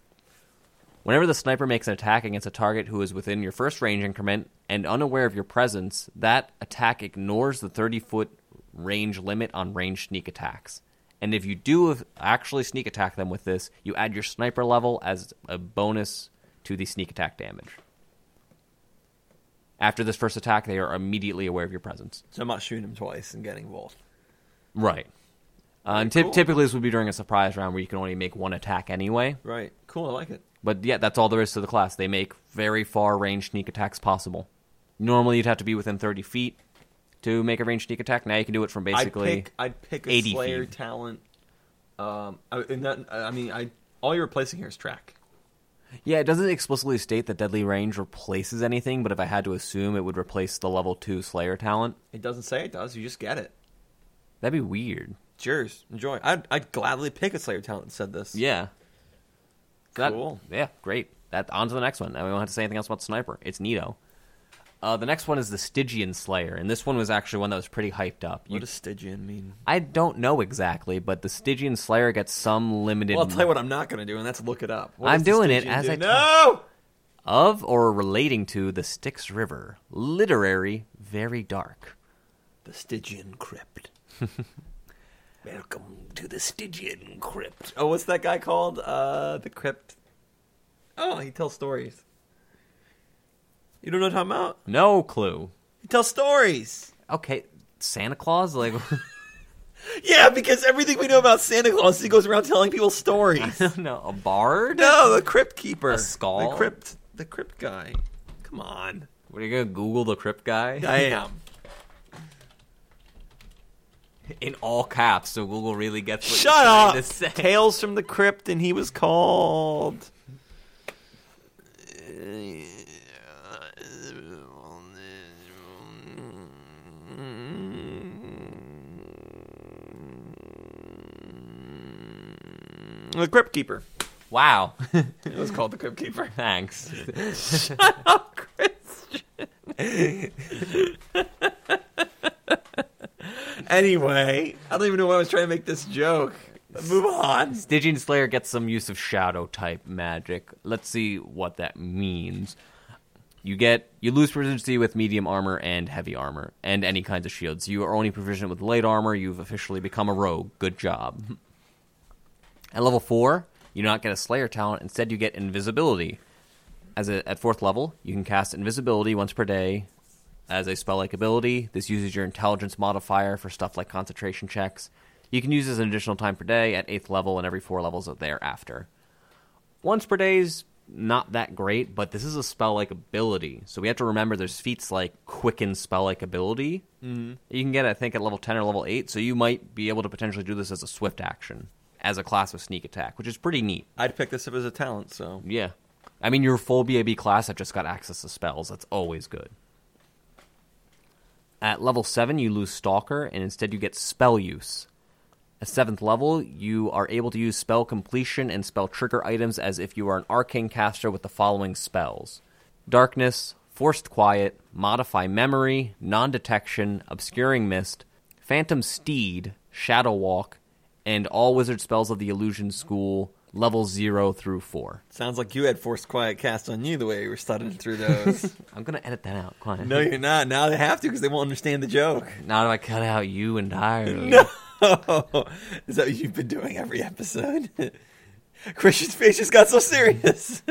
B: Whenever the sniper makes an attack against a target who is within your first range increment and unaware of your presence, that attack ignores the 30 foot range limit on range sneak attacks. And if you do actually sneak attack them with this, you add your sniper level as a bonus to the sneak attack damage. After this first attack, they are immediately aware of your presence.
C: So I'm not shooting them twice and getting both.
B: Right. Uh, and
C: cool.
B: typically, this would be during a surprise round where you can only make one attack anyway.
C: Right. Cool. I like it.
B: But yeah, that's all there is to the class. They make very far range sneak attacks possible. Normally, you'd have to be within 30 feet to make a range sneak attack. Now you can do it from basically.
C: I'd pick, I'd pick a
B: 80
C: Slayer
B: feet.
C: talent. Um, I, and that, I mean, I all you're replacing here is track.
B: Yeah, it doesn't explicitly state that Deadly Range replaces anything, but if I had to assume, it would replace the level 2 Slayer talent.
C: It doesn't say it does. You just get it.
B: That'd be weird.
C: It's yours. Enjoy. I'd, I'd gladly pick a Slayer talent that said this.
B: Yeah. That-
C: Cool.
B: yeah, great. That on to the next one. Now we don't have to say anything else about Sniper. It's Nito. Uh, the next one is the Stygian Slayer, and this one was actually one that was pretty hyped up. You,
C: What does Stygian mean?
B: I don't know exactly, but the Stygian Slayer gets some limited
C: Well, I'll tell you what I'm not going to do, and that's look it up. What
B: I'm doing it as
C: do?
B: I
C: No!
B: of or relating to the Styx River. Literary, very dark.
D: The Stygian Crypt. Welcome to the Stygian Crypt.
C: Oh, what's that guy called? Uh, the Crypt. Oh, he tells stories. You don't know what I'm talking about?
B: No clue.
C: He tells stories.
B: Okay, Santa Claus? Like,
C: Yeah, because everything we know about Santa Claus, he goes around telling people stories.
B: no, a bard?
C: no, the Crypt Keeper.
B: A skull?
C: The Crypt. The Crypt guy. Come on.
B: What are you gonna Google the Crypt guy?
C: I am.
B: in all caps, so Google really gets what
C: Shut up. Tales from the Crypt, and he was called. The Crypt Keeper.
B: Wow.
C: it was called The Crypt Keeper.
B: Thanks. Shut up, Christian.
C: Anyway, I don't even know why I was trying to make this joke. Move on.
B: Stygian Slayer gets some use of shadow type magic. Let's see what that means. You get you lose proficiency with medium armor and heavy armor and any kinds of shields. You are only proficient with light armor. You've officially become a rogue. Good job. At level four, you do not get a Slayer talent. Instead, you get invisibility. As a, at fourth level, you can cast invisibility once per day as a spell-like ability. This uses your intelligence modifier for stuff like concentration checks. You can use this an additional time per day at eighth level and every four levels thereafter. Once per day is not that great, but this is a spell-like ability, so we have to remember there's feats like quicken spell-like ability. Mm-hmm. You can get, I think, at level ten or level eight, so you might be able to potentially do this as a swift action, as a class with sneak attack, which is pretty neat.
C: I'd pick this up as a talent, so.
B: Yeah. I mean, your full BAB class have just got access to spells. That's always good. At level 7, you lose Stalker, and instead you get Spell Use. At 7th level, you are able to use spell completion and spell trigger items as if you are an arcane caster with the following spells Darkness, Forced Quiet, Modify Memory, Non Detection, Obscuring Mist, Phantom Steed, Shadow Walk, and all wizard spells of the Illusion School, level 0 through 4.
C: Sounds like you had Forced Quiet cast on you the way you were studying through those.
B: I'm going to edit that out. Quiet.
C: no, you're not. Now they have to because they won't understand the joke.
B: Now that I cut out you entirely.
C: No. Is that what you've been doing every episode? Christian's face just got so serious.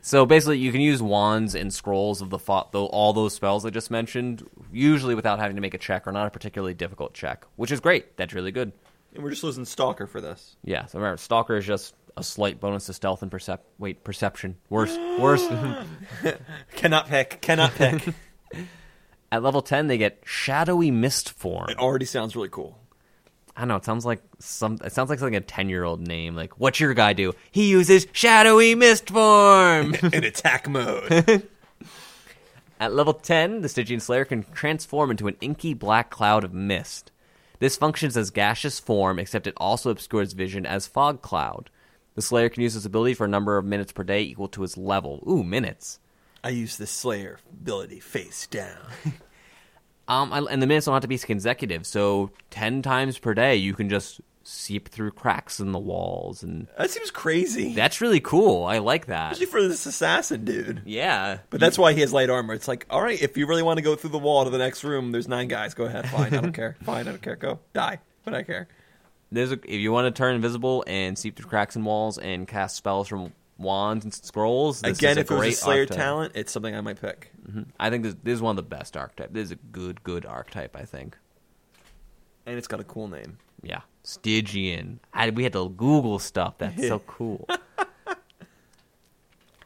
B: So basically, you can use wands and scrolls of the though all those spells I just mentioned, usually without having to make a check or not a particularly difficult check, which is great. That's really good.
C: And we're just losing Stalker for this.
B: Yeah. So remember, Stalker is just a slight bonus to stealth and percep. Wait, perception. Worse. Worse.
C: Cannot pick. Cannot pick.
B: At level ten, they get shadowy mist form.
C: it already sounds really cool.
B: I don't know. It sounds like some. It sounds like something a ten-year-old name. Like, what's your guy do? He uses shadowy mist form.
C: In attack mode.
B: At level 10, the Stygian Slayer can transform into an inky black cloud of mist. This functions as gaseous form, except it also obscures vision as fog cloud. The Slayer can use this ability for a number of minutes per day equal to its level. Ooh, minutes.
C: I use the Slayer ability face down.
B: Um, I, and the minutes don't have to be consecutive, so 10 times per day you can just seep through cracks in the walls, and
C: That seems crazy.
B: that's really cool. I like that.
C: Especially for this assassin dude.
B: Yeah.
C: But that's why he has light armor. It's like, all right, if you really want to go through the wall to the next room, there's nine guys. Go ahead. Fine. I don't care. Fine. I don't care. Go. Die. But I care.
B: There's a, if you want to turn invisible and seep through cracks in walls and cast spells from wands and scrolls, this
C: Again,
B: is a
C: if it was a Slayer
B: archetype.
C: talent, it's something I might pick. Mm-hmm.
B: I think this, this is one of the best archetypes. This is a good, good archetype. I think.
C: And it's got a cool name.
B: Yeah, Stygian. I, we had to Google stuff. That's so cool.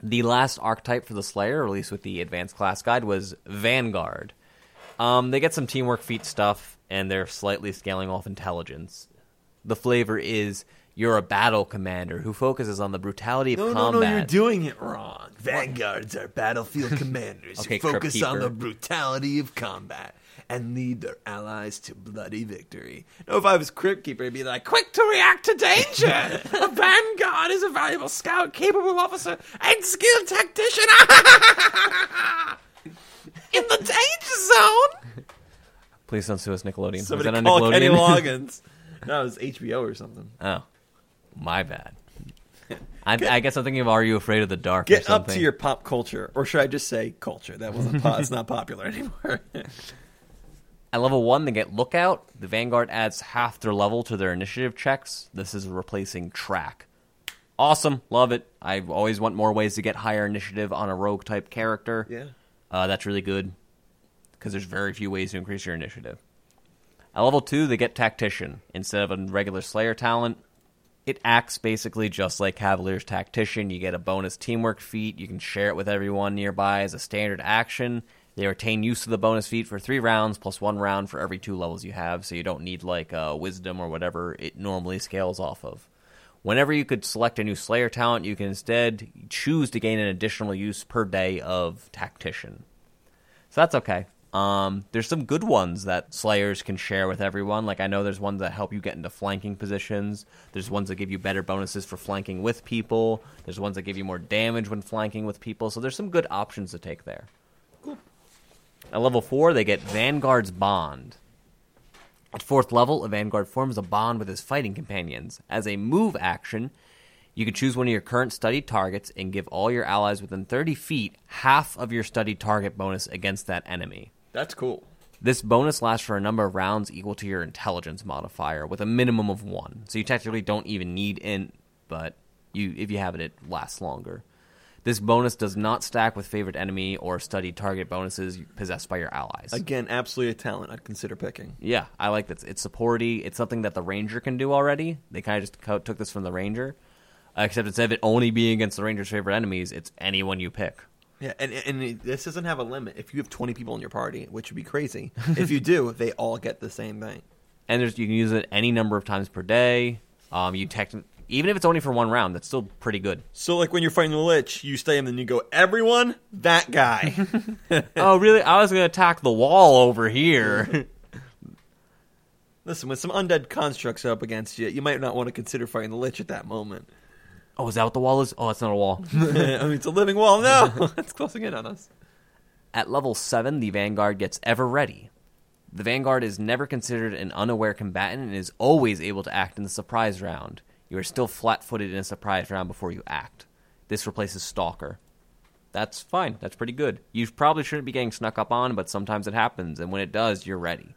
B: the last archetype for the Slayer, released with the Advanced Class Guide, was Vanguard. Um, they get some teamwork feat stuff, and they're slightly scaling off intelligence. The flavor is you're a battle commander who focuses on the brutality of
C: No, no,
B: combat.
C: no, you're doing it wrong. Vanguards are battlefield commanders
B: Okay,
C: who focus on the brutality of combat and lead their allies to bloody victory. No, if I was Crypt Keeper, I'd be like, quick to react to danger! a Vanguard is a valuable scout, capable officer, and skilled tactician! In the danger zone!
B: Please don't sue us, Nickelodeon.
C: Somebody
B: was that
C: call? Kenny Loggins. no, it was HBO or something.
B: oh, my bad. I, I guess I'm thinking of Are You Afraid of the Dark? or
C: Get up to your pop culture, or should I just say culture? That wasn't po- it's not popular anymore.
B: At level one, they get Lookout. The Vanguard adds half their level to their initiative checks. This is replacing Track. Awesome, love it. I always want more ways to get higher initiative on a rogue type character.
C: yeah.
B: Uh, that's really good because there's very few ways to increase your initiative. At level two, they get Tactician instead of a regular Slayer talent. It acts basically just like Cavalier's Tactician. You get a bonus teamwork feat. You can share it with everyone nearby as a standard action. They retain use of the bonus feat for three rounds plus one round for every two levels you have, so you don't need like uh, Wisdom or whatever it normally scales off of. Whenever you could select a new Slayer talent, you can instead choose to gain an additional use per day of Tactician. So that's okay. Um, there's some good ones that Slayers can share with everyone. Like I know there's ones that help you get into flanking positions. There's ones that give you better bonuses for flanking with people. There's ones that give you more damage when flanking with people. So there's some good options to take there. At level four, they get Vanguard's Bond. At fourth level, a Vanguard forms a bond with his fighting companions. As a move action, you can choose one of your current studied targets and give all your allies within 30 feet half of your studied target bonus against that enemy.
C: That's cool.
B: This bonus lasts for a number of rounds equal to your intelligence modifier, with a minimum of one. So you technically don't even need int, but you if you have it, it lasts longer. This bonus does not stack with favorite enemy or studied target bonuses possessed by your allies.
C: Again, absolutely a talent I'd consider picking.
B: Yeah, I like that. It's supporty. It's something that the ranger can do already. They kind of just took this from the ranger, uh, except instead of it only being against the ranger's favorite enemies, it's anyone you pick.
C: Yeah, and and this doesn't have a limit. If you have twenty people in your party, which would be crazy, if you do, they all get the same thing.
B: And there's you can use it any number of times per day. Um, you tech even if it's only for one round, that's still pretty good.
C: So, like when you're fighting the lich, you stay and then you go, everyone, that guy.
B: oh, really? I was going to attack the wall over here.
C: Listen, with some undead constructs up against you, you might not want to consider fighting the lich at that moment.
B: oh, is that what the wall is? Oh, it's not a wall.
C: I mean, it's a living wall. No, it's closing in on us.
B: At level 7, the Vanguard gets ever ready. The Vanguard is never considered an unaware combatant and is always able to act in the surprise round. You are still flat footed in a surprise round before you act. This replaces Stalker. That's fine. That's pretty good. You probably shouldn't be getting snuck up on, but sometimes it happens, and when it does, you're ready.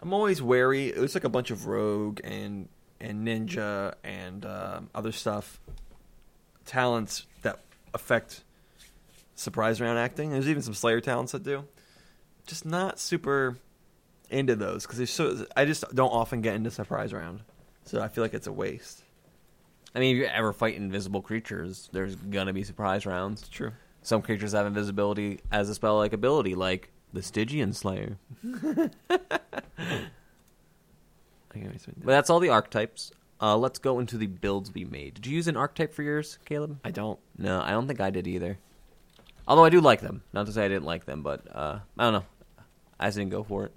C: I'm always wary. It was like a bunch of rogue and and ninja and um other stuff, talents that affect surprise round acting. There's even some Slayer talents that do. Just not super into those because so. I just don't often get into surprise round, so I feel like it's a waste.
B: I mean, if you ever fight invisible creatures, there's gonna be surprise rounds.
C: It's true.
B: Some creatures have invisibility as a spell like ability, like the Stygian Slayer. But that's all the archetypes. Uh, let's go into the builds we made. Did you use an archetype for yours, Caleb?
C: I don't.
B: No, I don't think I did either. Although I do like them. Not to say I didn't like them, but uh, I don't know. I just didn't go for it.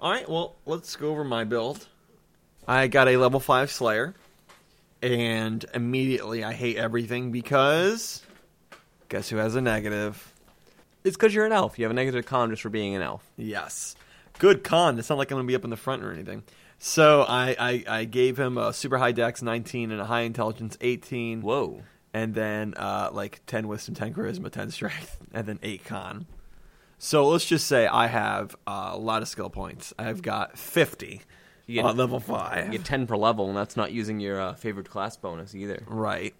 C: All right, well, let's go over my build. I got a level 5 Slayer, and immediately I hate everything because guess who has a negative?
B: It's because you're an elf. You have a negative con just for being an elf.
C: Yes. Good con. It's not like I'm going to be up in the front or anything. So I, I, I gave him a super high dex 19 and a high intelligence 18.
B: Whoa.
C: And then uh, like 10 wisdom, 10 charisma, 10 strength, and then 8 con. So let's just say I have uh, a lot of skill points. I've got 50
B: You get-
C: on level 5.
B: You get 10 per level, and that's not using your uh, favorite class bonus either.
C: Right.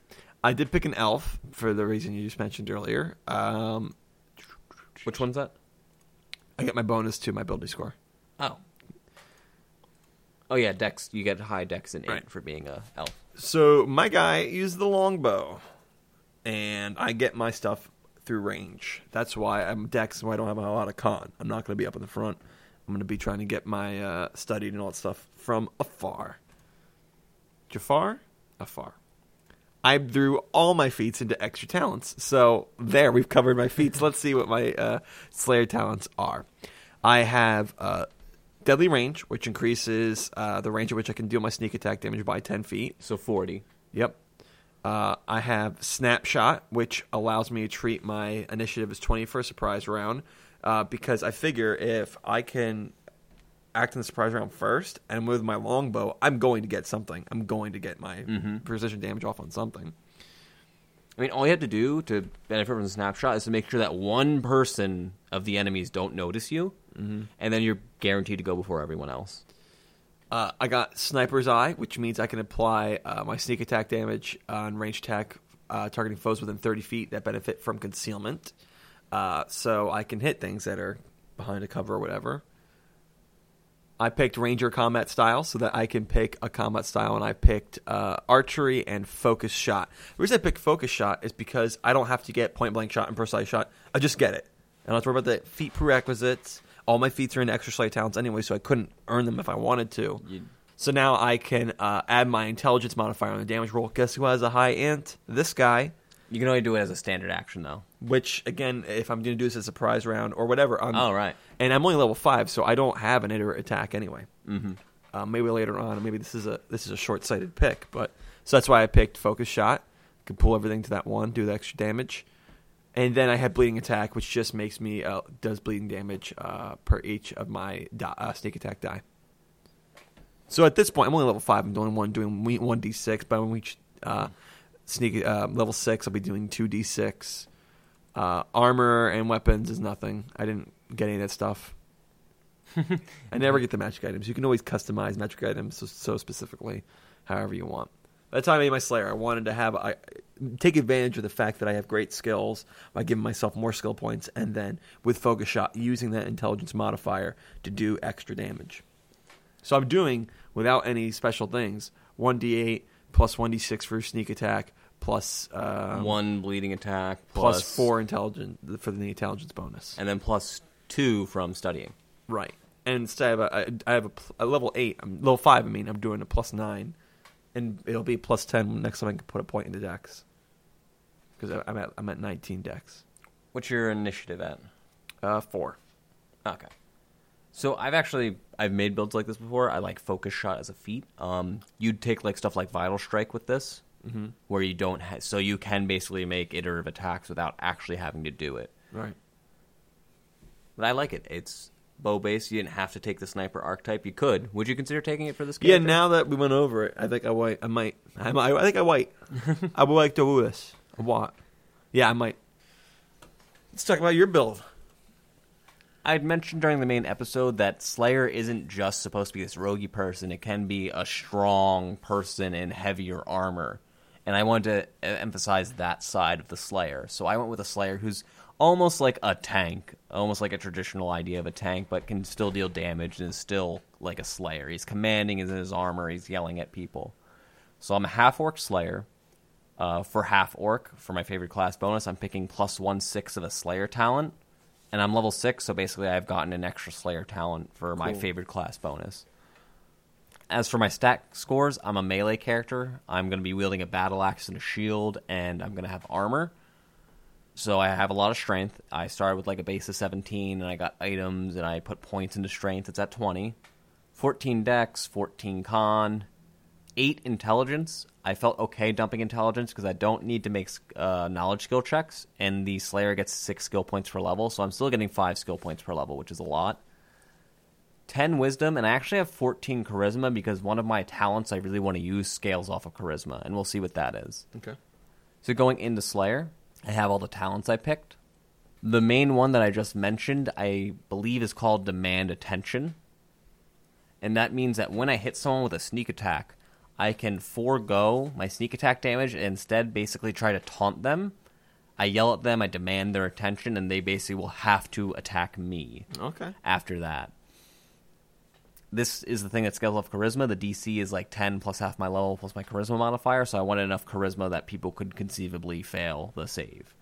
C: I did pick an elf for the reason you just mentioned earlier. Um,
B: Which one's that?
C: I get my bonus to my ability score.
B: Oh. Oh yeah, dex. You get high dex and eight
C: Right.
B: for being a elf.
C: So my guy used the longbow, and I get my stuff through range. That's why I'm dex, Why I don't have a lot of con. I'm not going to be up in the front. I'm going to be trying to get my uh, studied and all that stuff from afar. Jafar, afar. I threw all my feats into extra talents. So there, we've covered my feats. Let's see what my uh, Slayer talents are. I have uh, Deadly Range, which increases uh, the range at which I can deal my sneak attack damage by 10 feet.
B: So 40.
C: Yep. Uh, I have Snapshot, which allows me to treat my initiative as 20 for a surprise round. Uh, because I figure if I can act in the surprise round first, and with my longbow, I'm going to get something. I'm going to get my precision damage off on something.
B: I mean, all you have to do to benefit from the snapshot is to make sure that one person of the enemies don't notice you, and then you're guaranteed to go before everyone else.
C: Uh, I got Sniper's Eye, which means I can apply uh, my sneak attack damage on range attack, uh, targeting foes within 30 feet that benefit from concealment. Uh, so I can hit things that are behind a cover or whatever. I picked Ranger combat style so that I can pick a combat style, and I picked uh, archery and focus shot. The reason I picked focus shot is because I don't have to get point blank shot and precise shot. I just get it. And I don't have to worry about the feat prerequisites. All my feats are in extra slight talents anyway, so I couldn't earn them if I wanted to.
B: You-
C: So now I can uh, add my intelligence modifier on the damage roll. Guess who has a high int? This guy.
B: You can only do it as a standard action, though.
C: Which again, if I'm going to do this as a surprise round or whatever, I'm,
B: Oh, right.
C: and I'm only level five, so I don't have an iterate attack anyway. Mm-hmm. Uh, maybe later on, maybe this is a this is a short sighted pick, but so that's why I picked focus shot. Can pull everything to that one, do the extra damage, and then I had bleeding attack, which just makes me uh, does bleeding damage uh, per each of my di- uh, sneak attack die. So at this point, I'm only level five. I'm doing one doing one d six, but when we uh, sneak uh, level six, I'll be doing two d six. Uh, armor and weapons is nothing. I didn't get any of that stuff. I never get the magic items. You can always customize magic items so, so specifically, however you want. By the time I made my Slayer, I wanted to have I take advantage of the fact that I have great skills by giving myself more skill points, and then with focus shot, using that intelligence modifier to do extra damage. So I'm doing without any special things one d8 plus one d6 for sneak attack plus uh,
B: One bleeding attack
C: plus
B: plus
C: four intelligence for the intelligence bonus.
B: and then plus two from studying.
C: Right. And instead of a, I, I have a, pl- a level eight, I'm level five. I mean, I'm doing a plus nine, and it'll be plus ten next time I can put a point into Dex. Because I'm at I'm at 19 Dex.
B: What's your initiative at?
C: Uh, four.
B: Okay. So I've actually I've made builds like this before. I like focus shot as a feat. Um, you'd take like stuff like vital strike with this,
C: Mm-hmm.
B: where you don't ha- so you can basically make iterative attacks without actually having to do it.
C: Right.
B: But I like it. It's bow based. You didn't have to take the sniper archetype. You could. Would you consider taking it for this?
C: Game?
B: Yeah.
C: Now that we went over it, I think I might. I might. I, might, I think I might. I would like to do this. A what? Yeah, I might. Let's talk about your build.
B: I'd mentioned during the main episode that Slayer isn't just supposed to be this roguey person. It can be a strong person in heavier armor. And I wanted to uh, emphasize that side of the Slayer. So I went with a Slayer who's almost like a tank, almost like a traditional idea of a tank, but can still deal damage and is still like a Slayer. He's commanding, he's in his armor, he's yelling at people. So I'm a half orc Slayer. Uh, for half orc, for my favorite class bonus, I'm picking plus one six of a Slayer talent and I'm level six, so basically I've gotten an extra Slayer talent for my favorite class bonus. As for my stat scores, I'm a melee character. I'm going to be wielding a battle axe and a shield, and I'm going to have armor. So I have a lot of strength. I started with like a base of 17, and I got items, and I put points into strength. It's at 20. 14 dex, 14 con, 8 intelligence. I felt okay dumping intelligence because I don't need to make uh, knowledge skill checks, and the Slayer gets 6 skill points per level, so I'm still getting 5 skill points per level, which is a lot. 10 wisdom, and I actually have 14 charisma because one of my talents I really want to use scales off of charisma, and we'll see what that is.
C: Okay.
B: So going into Slayer, I have all the talents I picked. The main one that I just mentioned, I believe, is called Demand Attention. And that means that when I hit someone with a sneak attack, I can forego my sneak attack damage and instead basically try to taunt them. I yell at them, I demand their attention, and they basically will have to attack me
C: Okay.
B: after that. This is the thing that scales off charisma. The DC is like 10 plus half my level plus my charisma modifier, so I wanted enough charisma that people could conceivably fail the save.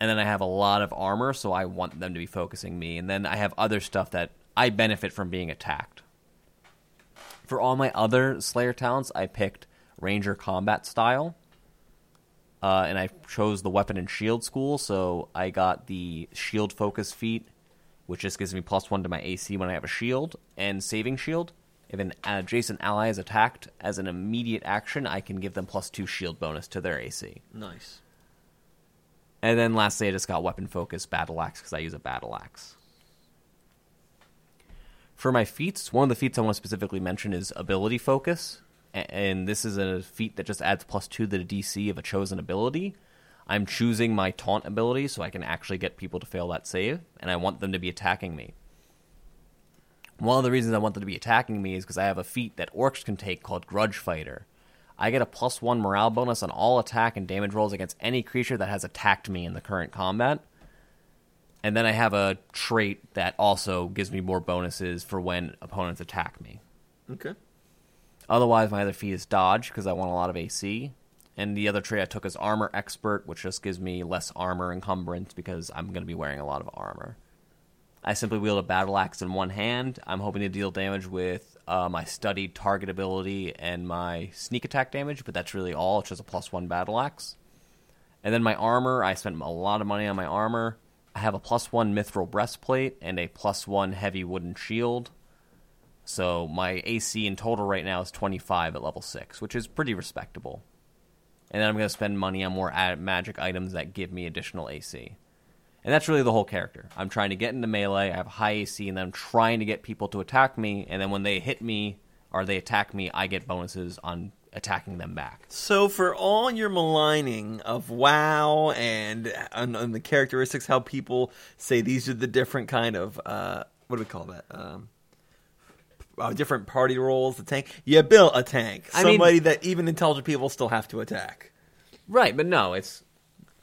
B: And then I have a lot of armor, so I want them to be focusing me. And then I have other stuff that I benefit from being attacked. For all my other Slayer talents, I picked Ranger combat style. Uh, and I chose the weapon and shield school, so I got the shield focus feat, which just gives me plus one to my AC when I have a shield, and saving shield. If an adjacent ally is attacked as an immediate action, I can give them plus two shield bonus to their AC.
C: Nice.
B: And then lastly, I just got weapon focus battle axe because I use a battle axe. For my feats, one of the feats I want to specifically mention is ability focus, and this is a feat that just adds plus two to the DC of a chosen ability. I'm choosing my taunt ability so I can actually get people to fail that save, and I want them to be attacking me. One of the reasons I want them to be attacking me is because I have a feat that orcs can take called Grudge Fighter. I get a plus one morale bonus on all attack and damage rolls against any creature that has attacked me in the current combat. And then I have a trait that also gives me more bonuses for when opponents attack me.
C: Okay.
B: Otherwise, my other feat is dodge because I want a lot of AC. And the other trait I took is armor expert, which just gives me less armor encumbrance because I'm going to be wearing a lot of armor. I simply wield a battle axe in one hand. I'm hoping to deal damage with uh, my studied target ability and my sneak attack damage, but that's really all. It's just a plus one battle axe. And then my armor, I spent a lot of money on my armor. I have a plus one mithril breastplate and a plus one heavy wooden shield. So my AC in total right now is 25 at level 6, which is pretty respectable. And then I'm going to spend money on more ad- magic items that give me additional AC. And that's really the whole character. I'm trying to get into melee, I have high AC, and then I'm trying to get people to attack me. And then when they hit me or they attack me, I get bonuses on attacking them back.
C: So for all your maligning of WoW and, and, and the characteristics, how people say these are the different kind of uh, what do we call that? Um, uh, different party roles. The tank. You built a tank.
B: I mean-
C: Somebody that even intelligent people still have to attack.
B: Right, but no, it's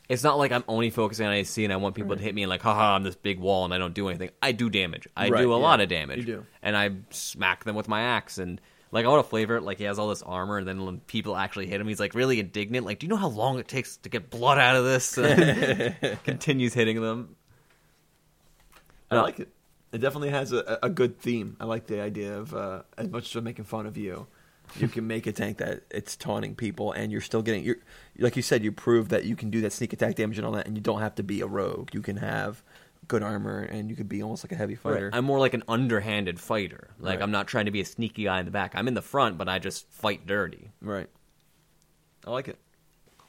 B: it's not like I'm only focusing on AC and I want people to hit me and like, haha, I'm this big wall and I don't do anything. I do damage. I
C: Right,
B: do a
C: yeah.
B: lot of damage.
C: You do.
B: And I smack them with my axe and like I want to flavor it like he has all this armor and then when people actually hit him, he's like really indignant. Like, do you know how long it takes to get blood out of this? Continues hitting them.
C: I
B: No.
C: like it. It definitely has a, a good theme. I like the idea of uh, as much as I'm making fun of you, you can make a tank that it's taunting people, and you're still getting. You're like you said, you prove that you can do that sneak attack damage and all that, and you don't have to be a rogue. You can have good armor, and you could be almost like a heavy fighter.
B: I'm more like an underhanded fighter. Like
C: Right.
B: I'm not trying to be a sneaky guy in the back. I'm in the front, but I just fight dirty.
C: right. I like it.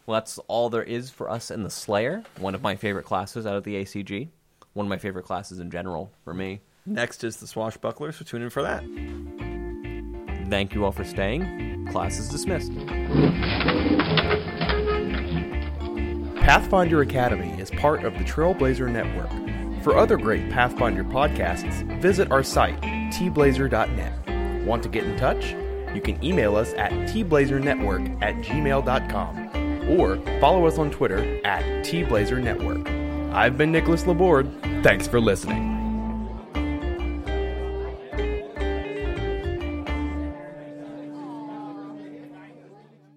B: Well, that's all there is for us in the Slayer. One of my favorite classes out of the ACG. One of my favorite classes in general for me.
C: Next is the swashbuckler, so tune in for that.
B: Thank you all for staying. Class is dismissed.
A: Pathfinder Academy is part of the Trailblazer Network. For other great Pathfinder podcasts, visit our site, tblazer.net. Want to get in touch? You can email us at tblazernetwork at gmail.com or follow us on Twitter at tblazernetwork. I've been Nicholas Laborde. Thanks for listening.